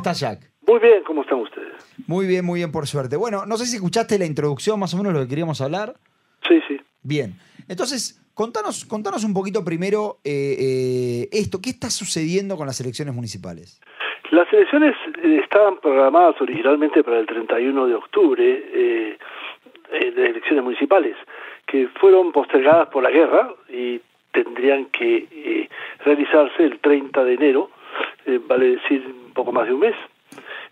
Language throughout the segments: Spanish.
está Jack? Muy bien, ¿cómo están ustedes? Muy bien, muy bien, por suerte. Bueno, no sé si escuchaste la introducción, más o menos lo que queríamos hablar. Sí, sí. Bien. Entonces, contanos, contanos un poquito primero eh, eh, esto. ¿Qué está sucediendo con las elecciones municipales? Las elecciones eh, estaban programadas originalmente para el 31 de octubre, eh, de elecciones municipales, que fueron postergadas por la guerra y tendrían que realizarse el 30 de enero, vale decir poco más de un mes.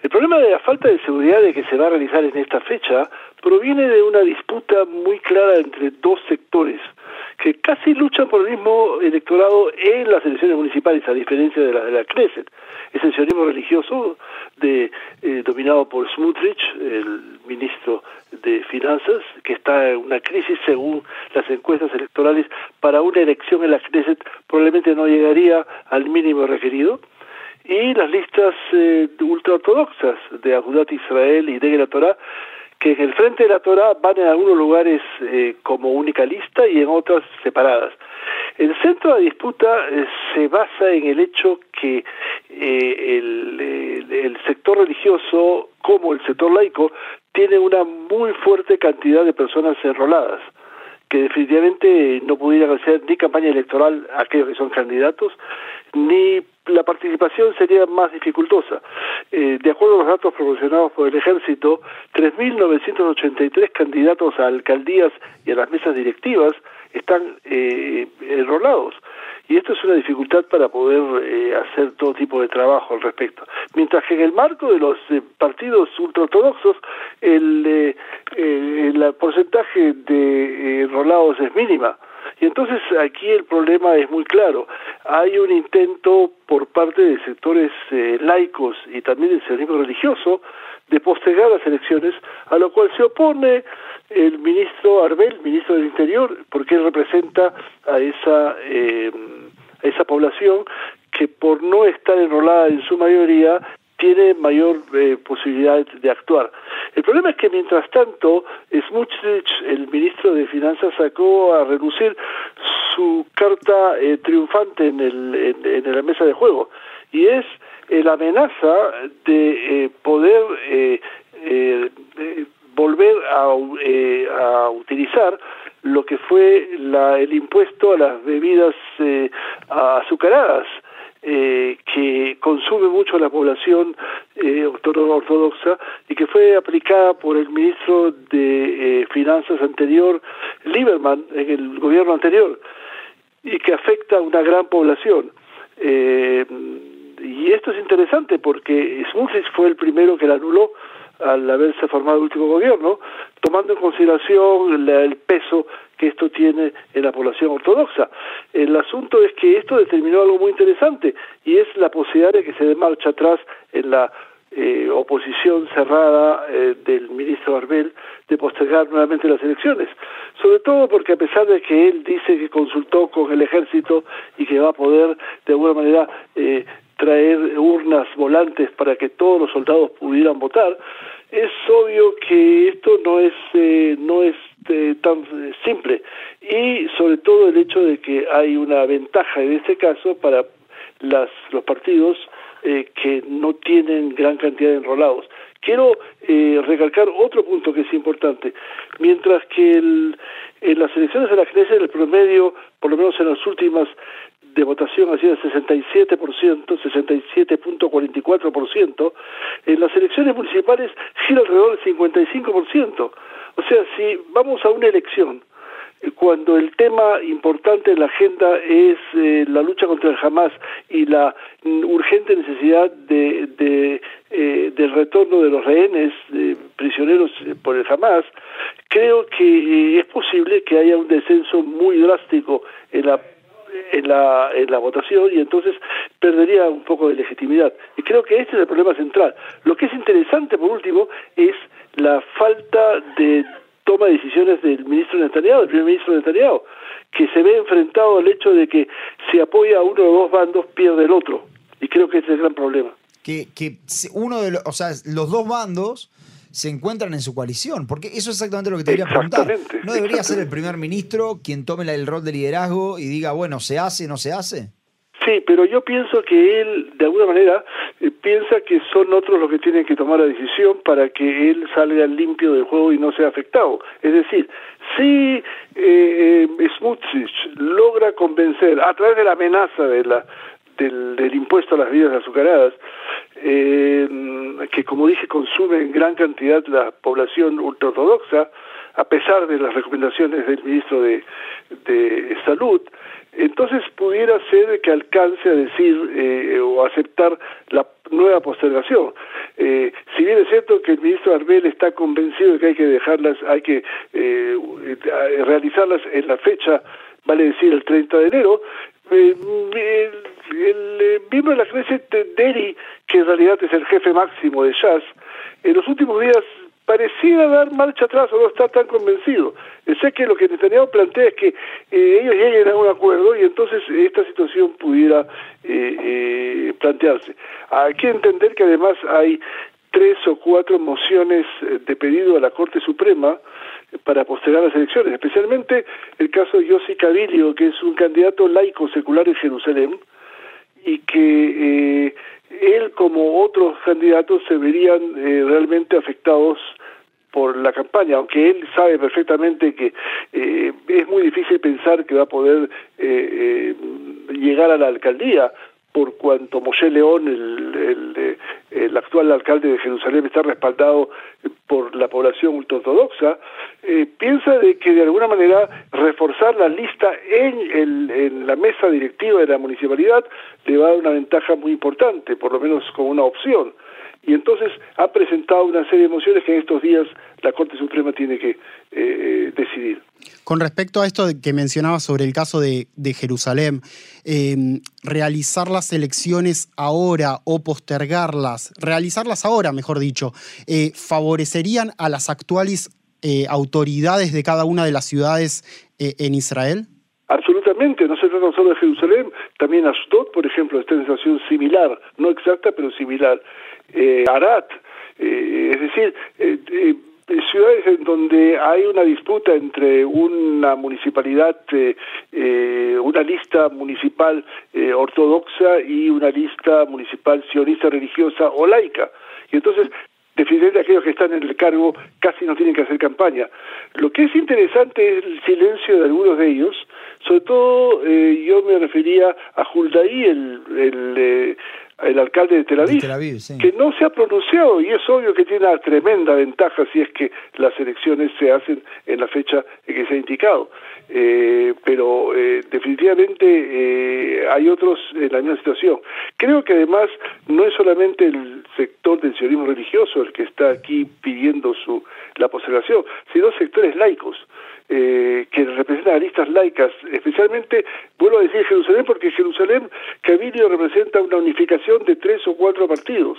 El problema de la falta de seguridad de que se va a realizar en esta fecha proviene de una disputa muy clara entre dos sectores que casi luchan por el mismo electorado en las elecciones municipales, a diferencia de la de la Knesset. Es el sionismo religioso de, eh, dominado por Smutrich, el ministro de Finanzas, que está en una crisis según las encuestas electorales para una elección en la Knesset probablemente no llegaría al mínimo requerido y las listas eh, ultraortodoxas de Agudat Israel y de la Torah, que en el frente de la Torah van en algunos lugares eh, como única lista y en otras separadas. El centro de la disputa eh, se basa en el hecho que el, el sector religioso, como el sector laico, tiene una muy fuerte cantidad de personas enroladas que definitivamente no pudieran hacer ni campaña electoral aquellos que son candidatos, ni la participación sería más dificultosa. Eh, de acuerdo a los datos proporcionados por el ejército, 3.983 candidatos a alcaldías y a las mesas directivas están eh, enrolados. Y esto es una dificultad para poder eh, hacer todo tipo de trabajo al respecto. Mientras que en el marco de los eh, partidos ultraortodoxos, el, eh, el porcentaje de enrolados es mínima. Y entonces aquí el problema es muy claro. Hay un intento por parte de sectores eh, laicos y también del sionismo religioso de postergar las elecciones, a lo cual se opone el ministro Arbel, ministro del Interior, porque él representa a esa, eh, esa población que por no estar enrolada en su mayoría tiene mayor eh, posibilidad de actuar. El problema es que mientras tanto, Smutrich, el ministro de Finanzas, sacó a reducir su carta eh, triunfante en, el, en, la mesa de juego y es la amenaza de eh, poder volver a, utilizar lo que fue la, el impuesto a las bebidas azucaradas eh, que consume mucho la población eh, ortodoxa y que fue aplicada por el ministro de eh, Finanzas anterior, Lieberman, en el gobierno anterior, y que afecta a una gran población. Eh, y esto es interesante porque Smutrich fue el primero que la anuló al haberse formado el último gobierno, tomando en consideración el peso que esto tiene en la población ortodoxa. El asunto es que esto determinó algo muy interesante y es la posibilidad de que se dé marcha atrás en la eh, oposición cerrada eh, del ministro Arbel de postergar nuevamente las elecciones. Sobre todo porque a pesar de que él dice que consultó con el ejército y que va a poder de alguna manera eh, traer urnas volantes para que todos los soldados pudieran votar, es obvio que esto no es eh, no es eh, tan simple y sobre todo el hecho de que hay una ventaja en este caso para las, los partidos eh, que no tienen gran cantidad de enrolados. Quiero recalcar otro punto que es importante. Mientras que el, en las elecciones de la Knesset el promedio, por lo menos en las últimas de votación ha sido el 67%, 67.44%, en las elecciones municipales gira alrededor del 55%. O sea, si vamos a una elección eh, cuando el tema importante en la agenda es eh, la lucha contra el Hamas y la mm, urgente necesidad de, de eh, del retorno de los rehenes prisioneros por el Hamas, creo que es posible que haya un descenso muy drástico en la en la, en la votación y entonces perdería un poco de legitimidad. Y creo que este es el problema central. Lo que es interesante, por último, es la falta de toma de decisiones del ministro Netanyahu, del primer ministro Netanyahu, que se ve enfrentado al hecho de que si apoya a uno de los dos bandos, pierde el otro. Y creo que ese es el gran problema. Que, que uno de los, o sea, los dos bandos se encuentran en su coalición, porque eso es exactamente lo que te quería preguntar. ¿No debería ser el primer ministro quien tome el rol de liderazgo y diga, bueno, ¿se hace, no se hace? Sí, pero yo pienso que él, de alguna manera, eh, piensa que son otros los que tienen que tomar la decisión para que él salga limpio del juego y no sea afectado. Es decir, si eh, eh logra convencer a través de la amenaza de la, del, impuesto a las bebidas azucaradas, eh, que como dije consume en gran cantidad la población ultraortodoxa, a pesar de las recomendaciones del ministro de, de Salud, entonces pudiera ser que alcance a decir eh, o aceptar la nueva postergación. Eh, si bien es cierto que el ministro Arbel está convencido de que hay que dejarlas, hay que eh, realizarlas en la fecha, vale decir el 30 de enero, el, el, miembro de la Knesset, Deri, que en realidad es el jefe máximo de Jazz, en los últimos días pareciera dar marcha atrás o no está tan convencido. Sé que lo que Netanyahu plantea es que eh, ellos lleguen a un acuerdo y entonces esta situación pudiera eh, eh, plantearse. Hay que entender que además hay tres o cuatro mociones de pedido a la Corte Suprema para postergar las elecciones, especialmente el caso de Yossi Cabilio, que es un candidato laico secular en Jerusalén, y que él como otros candidatos se verían realmente afectados por la campaña, aunque él sabe perfectamente que eh, es muy difícil pensar que va a poder eh, eh, llegar a la alcaldía, por cuanto Moshe León, el, el, actual alcalde de Jerusalén, está respaldado por la población ultraortodoxa, piensa de que de alguna manera reforzar la lista en, en la mesa directiva de la municipalidad le va a dar una ventaja muy importante, por lo menos como una opción y entonces ha presentado una serie de mociones que en estos días la Corte Suprema tiene que eh, decidir. Con respecto a esto que mencionaba sobre el caso de, Jerusalén, em, realizar las elecciones ahora o postergarlas, realizarlas ahora, mejor dicho, eh, ¿favorecerían a las actuales eh, autoridades de cada una de las ciudades en Israel? Absolutamente, no se trata solo de Jerusalén, también Ashdod, por ejemplo, está en una situación similar, no exacta, pero similar eh, Arat, eh, es decir, eh, eh, ciudades en donde hay una disputa entre una municipalidad, una lista municipal ortodoxa y una lista municipal sionista religiosa o laica. Y entonces definitivamente aquellos que están en el cargo casi no tienen que hacer campaña. Lo que es interesante es el silencio de algunos de ellos, sobre todo yo me refería a Huldaí, el, el el alcalde de Tel Aviv, que no se ha pronunciado y es obvio que tiene una tremenda ventaja si es que las elecciones se hacen en la fecha que se ha indicado. Eh, pero eh, definitivamente eh, hay otros en la misma situación. Creo que además no es solamente el sector del sionismo religioso el que está aquí pidiendo su la postergación, sino sectores laicos. Eh, que representan a listas laicas, especialmente, vuelvo a decir Jerusalén, porque Jerusalén, Cabilio representa una unificación de tres o cuatro partidos.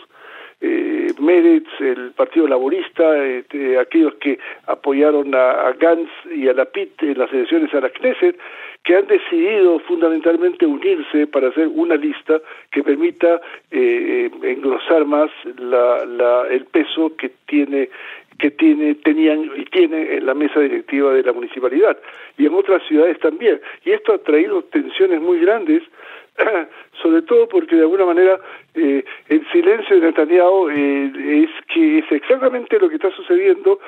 Eh, Meretz, el Partido Laborista, este, aquellos que apoyaron a, Gantz y a Lapid en las elecciones a la Knesset, que han decidido fundamentalmente unirse para hacer una lista que permita eh, engrosar más la, el peso que tiene que tiene, tenían y tiene en la mesa directiva de la municipalidad y en otras ciudades también. Y esto ha traído tensiones muy grandes, sobre todo porque de alguna manera eh, el silencio de Netanyahu eh, es que es exactamente lo que está sucediendo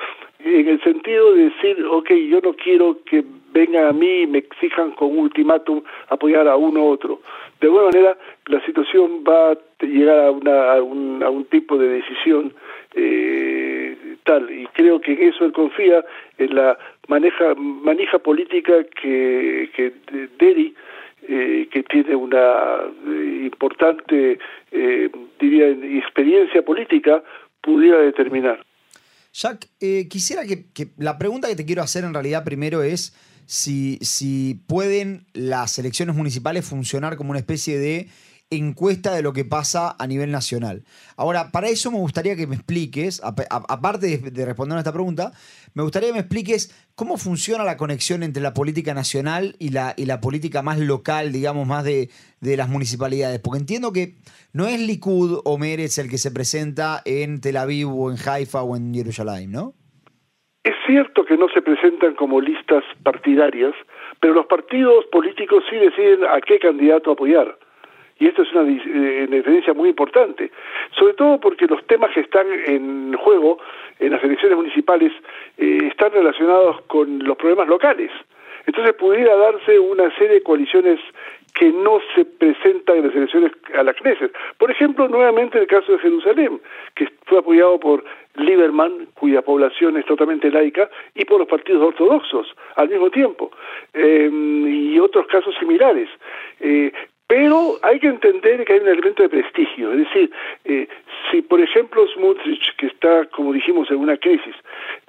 en el sentido de decir, ok, yo no quiero que vengan a mí y me exijan con ultimátum apoyar a uno u otro. De alguna manera la situación va a llegar a, una, a, un, a un tipo de decisión eh, tal y creo que en eso él confía en la maneja manija política que, que Deri eh, que tiene una eh, importante eh, diría experiencia política pudiera determinar. Jack quisiera que, que la pregunta que te quiero hacer en realidad primero es si, si pueden las elecciones municipales funcionar como una especie de encuesta de lo que pasa a nivel nacional. Ahora, para eso me gustaría que me expliques, aparte de, responder a esta pregunta, me gustaría que me expliques cómo funciona la conexión entre la política nacional y la, y la política más local, digamos, más de, las municipalidades. Porque entiendo que no es Likud o Meretz el que se presenta en Tel Aviv o en Haifa o en Jerusalén, ¿no? Es cierto que no se presentan como listas partidarias, pero los partidos políticos sí deciden a qué candidato apoyar. Y esto es una eh, diferencia muy importante, sobre todo porque los temas que están en juego en las elecciones municipales eh, están relacionados con los problemas locales. Entonces pudiera darse una serie de coaliciones que no se presentan en las elecciones a la Knesset. Por ejemplo, nuevamente el caso de Jerusalén, que fue apoyado por Lieberman, cuya población es totalmente laica, y por los partidos ortodoxos al mismo tiempo, em, y otros casos similares. Eh, pero hay que entender que hay un elemento de prestigio, es decir, eh, si por ejemplo Smutrich, que está, como dijimos, en una crisis,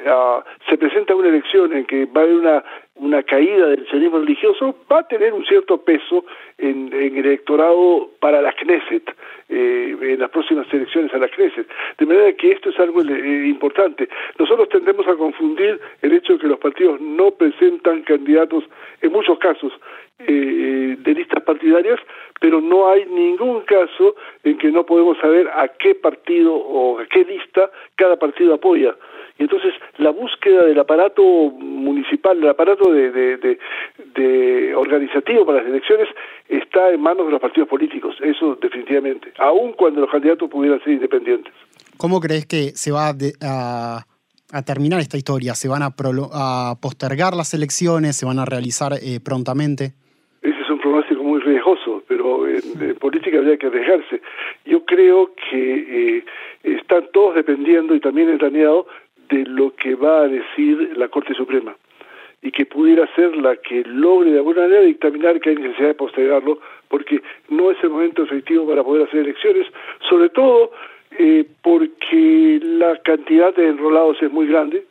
uh, se presenta una elección en que va a haber una, una caída del sionismo religioso, va a tener un cierto peso en, en el electorado para la Knesset, eh, en las próximas elecciones a la Knesset. De manera que esto es algo eh, importante. Nosotros tendemos a confundir el hecho de que los partidos no presentan candidatos, en muchos casos, eh, de listas partidarias, pero no hay ningún caso en que no podemos saber a qué partido o a qué lista cada partido apoya. Y entonces la búsqueda del aparato municipal, del aparato de, de, organizativo para las elecciones está en manos de los partidos políticos, eso definitivamente, aun cuando los candidatos pudieran ser independientes. ¿Cómo crees que se va a, a terminar esta historia? ¿Se van a, a, postergar las elecciones? ¿Se van a realizar eh, prontamente? Pero en, política habría que arriesgarse. Yo creo que eh, están todos dependiendo, y también Netanyahu, de lo que va a decir la Corte Suprema y que pudiera ser la que logre de alguna manera dictaminar que hay necesidad de postergarlo, porque no es el momento efectivo para poder hacer elecciones, sobre todo eh, porque la cantidad de enrolados es muy grande,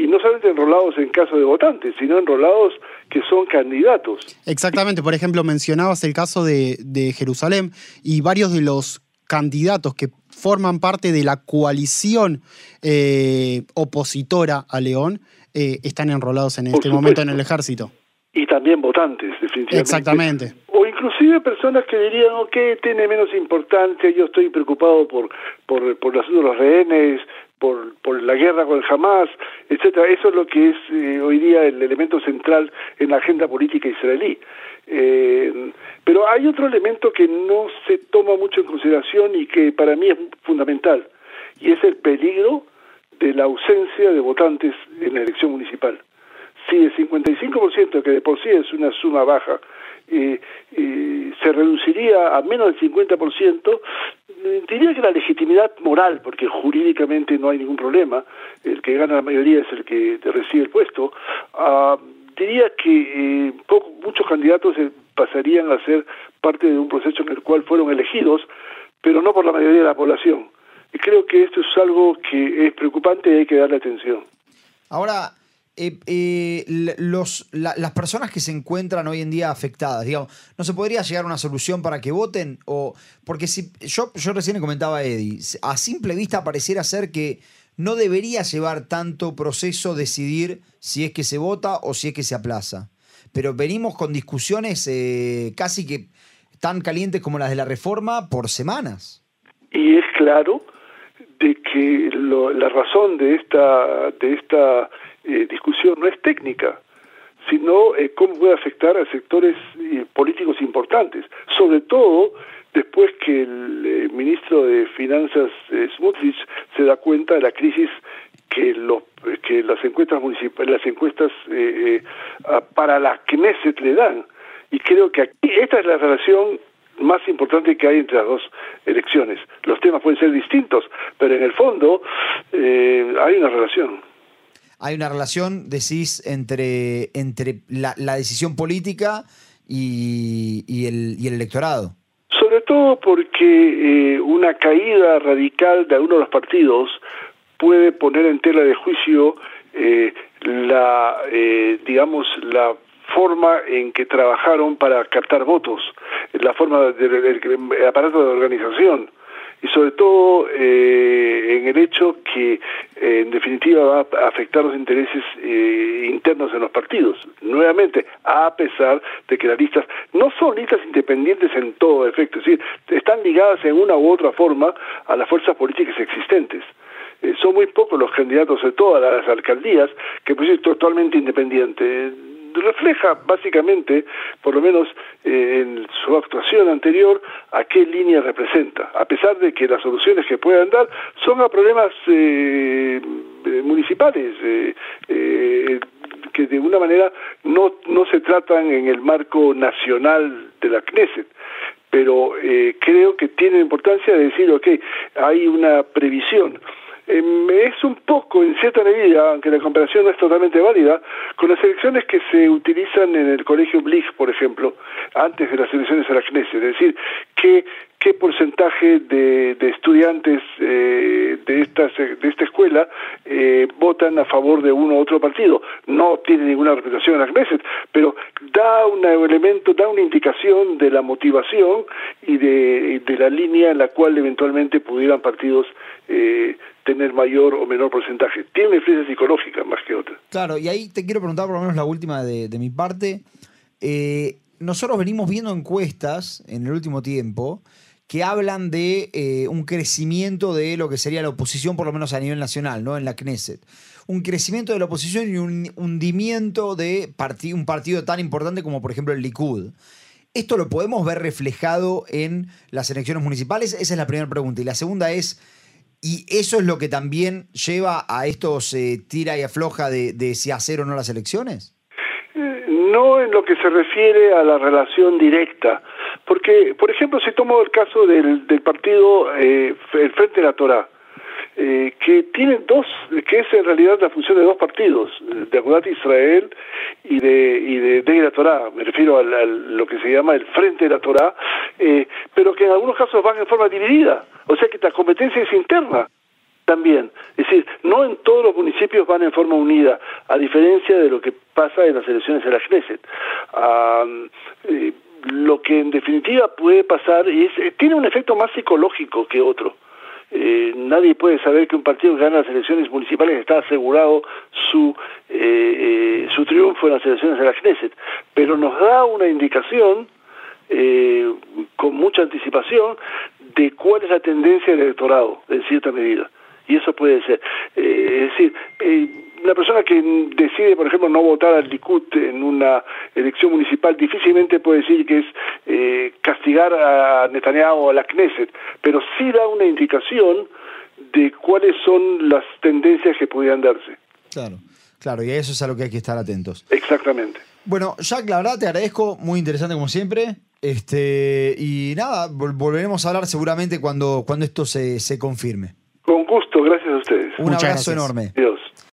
y no solamente enrolados en caso de votantes, sino enrolados que son candidatos. Exactamente, por ejemplo, mencionabas el caso de, Jerusalén y varios de los candidatos que forman parte de la coalición eh, opositora a León eh, están enrolados en este momento en el ejército. Y también votantes, definitivamente. Exactamente. O inclusive personas que dirían, ok, tiene menos importancia, yo estoy preocupado por, por, por los rehenes, por, por la guerra con el Hamas, etcétera. Eso es lo que es eh, hoy día el elemento central en la agenda política israelí. Eh, pero hay otro elemento que no se toma mucho en consideración y que para mí es fundamental, y es el peligro de la ausencia de votantes en la elección municipal. Si el 55%, que de por sí es una suma baja, eh, se reduciría a menos del 50%, diría que la legitimidad moral, porque jurídicamente no hay ningún problema, el que gana la mayoría es el que recibe el puesto, uh, diría que eh, muchos candidatos eh, pasarían a ser parte de un proceso en el cual fueron elegidos, pero no por la mayoría de la población. Y creo que esto es algo que es preocupante y hay que darle atención. Ahora, eh, eh, los, las personas que se encuentran hoy en día afectadas, digamos, ¿no se podría llegar a una solución para que voten? O, porque si yo, yo recién le comentaba a Eddie, a simple vista pareciera ser que no debería llevar tanto proceso decidir si es que se vota o si es que se aplaza. Pero venimos con discusiones eh, casi que tan calientes como las de la reforma por semanas. Y es claro de que la razón de esta, de esta eh, discusión no es técnica, sino eh, cómo puede afectar a sectores eh, políticos importantes, sobre todo después que el ministro de Finanzas Smutrich se da cuenta de la crisis que los que las encuestas municipales, las encuestas para la Knesset le dan. Y creo que aquí esta es la relación más importante que hay entre las dos elecciones. Los temas pueden ser distintos, pero en el fondo hay una relación hay una relación, decís, entre, entre la, decisión política y, el, y, el, electorado. Sobre todo porque eh, una caída radical de alguno de los partidos puede poner en tela de juicio eh, la, eh, digamos, la forma en que trabajaron para captar votos, la forma del aparato de organización y sobre todo eh, en el hecho que eh, en definitiva va a afectar los intereses eh, internos de los partidos. Nuevamente, a pesar de que las listas no son listas independientes en todo efecto, es decir, están ligadas en una u otra forma a las fuerzas políticas existentes. son muy pocos los candidatos de todas las alcaldías que pues es totalmente independiente refleja básicamente, por lo menos eh, en su actuación anterior, a qué línea representa, a pesar de que las soluciones que puedan dar son a problemas eh, eh, municipales, que de alguna manera no, no se tratan en el marco nacional de la Knesset pero creo que tiene importancia decir, ok, hay una previsión. Em, es un poco, en cierta medida, aunque la comparación no es totalmente válida, con las elecciones que se utilizan en el colegio Blich, por ejemplo, antes de las elecciones a la Knesset, es decir, qué, qué porcentaje de, estudiantes eh, de, estas, de esta escuela eh, votan a favor de uno u otro partido. No tiene ninguna representación en la Knesset, pero da un elemento, da una indicación de la motivación y de, de la línea en la cual eventualmente pudieran partidos eh, tener mayor o menor porcentaje. Tiene influencia psicológica más que otra. Claro, y ahí te quiero preguntar por lo menos la última de, mi parte. Eh, nosotros venimos viendo encuestas en el último tiempo que hablan de eh, un crecimiento de lo que sería la oposición, por lo menos a nivel nacional, ¿no? En la Knesset. Un crecimiento de la oposición y un hundimiento de un partido tan importante como, por ejemplo, el Likud. ¿Esto lo podemos ver reflejado en las elecciones municipales? Esa es la primera pregunta. Y la segunda es, y eso es lo que también lleva a estos eh, tira y afloja de, si hacer o no las elecciones. Eh, no en lo que se refiere a la relación directa, porque, por ejemplo, si tomo el caso del, partido eh, el Frente de la Torah, que tiene dos, que es en realidad la función de dos partidos, de Agudat Israel y de, y de, de la Torah, me refiero a, lo que se llama el Frente de la Torah, pero que en algunos casos van en forma dividida. O sea que la competencia es interna también. Es decir, no en todos los municipios van en forma unida, a diferencia de lo que pasa en las elecciones de la Knesset. Eh, lo que en definitiva puede pasar es, eh, tiene un efecto más psicológico que otro. Eh, nadie puede saber que un partido que gana las elecciones municipales está asegurado su, su triunfo en las elecciones de la Knesset, pero nos da una indicación con mucha anticipación de cuál es la tendencia del electorado, en cierta medida. Y eso puede ser. Eh, es decir, la persona que decide, por ejemplo, no votar al Likud en una elección municipal difícilmente puede decir que es eh, castigar a Netanyahu o a la Knesset, pero sí da una indicación de cuáles son las tendencias que podrían darse. Claro, claro, y a eso es a lo que hay que estar atentos. Exactamente. Bueno, Jack, la verdad te agradezco, muy interesante como siempre. Este, y nada, volveremos a hablar seguramente cuando, cuando esto se, se confirme. Con gusto, gracias a ustedes. Un abrazo enorme. Dios.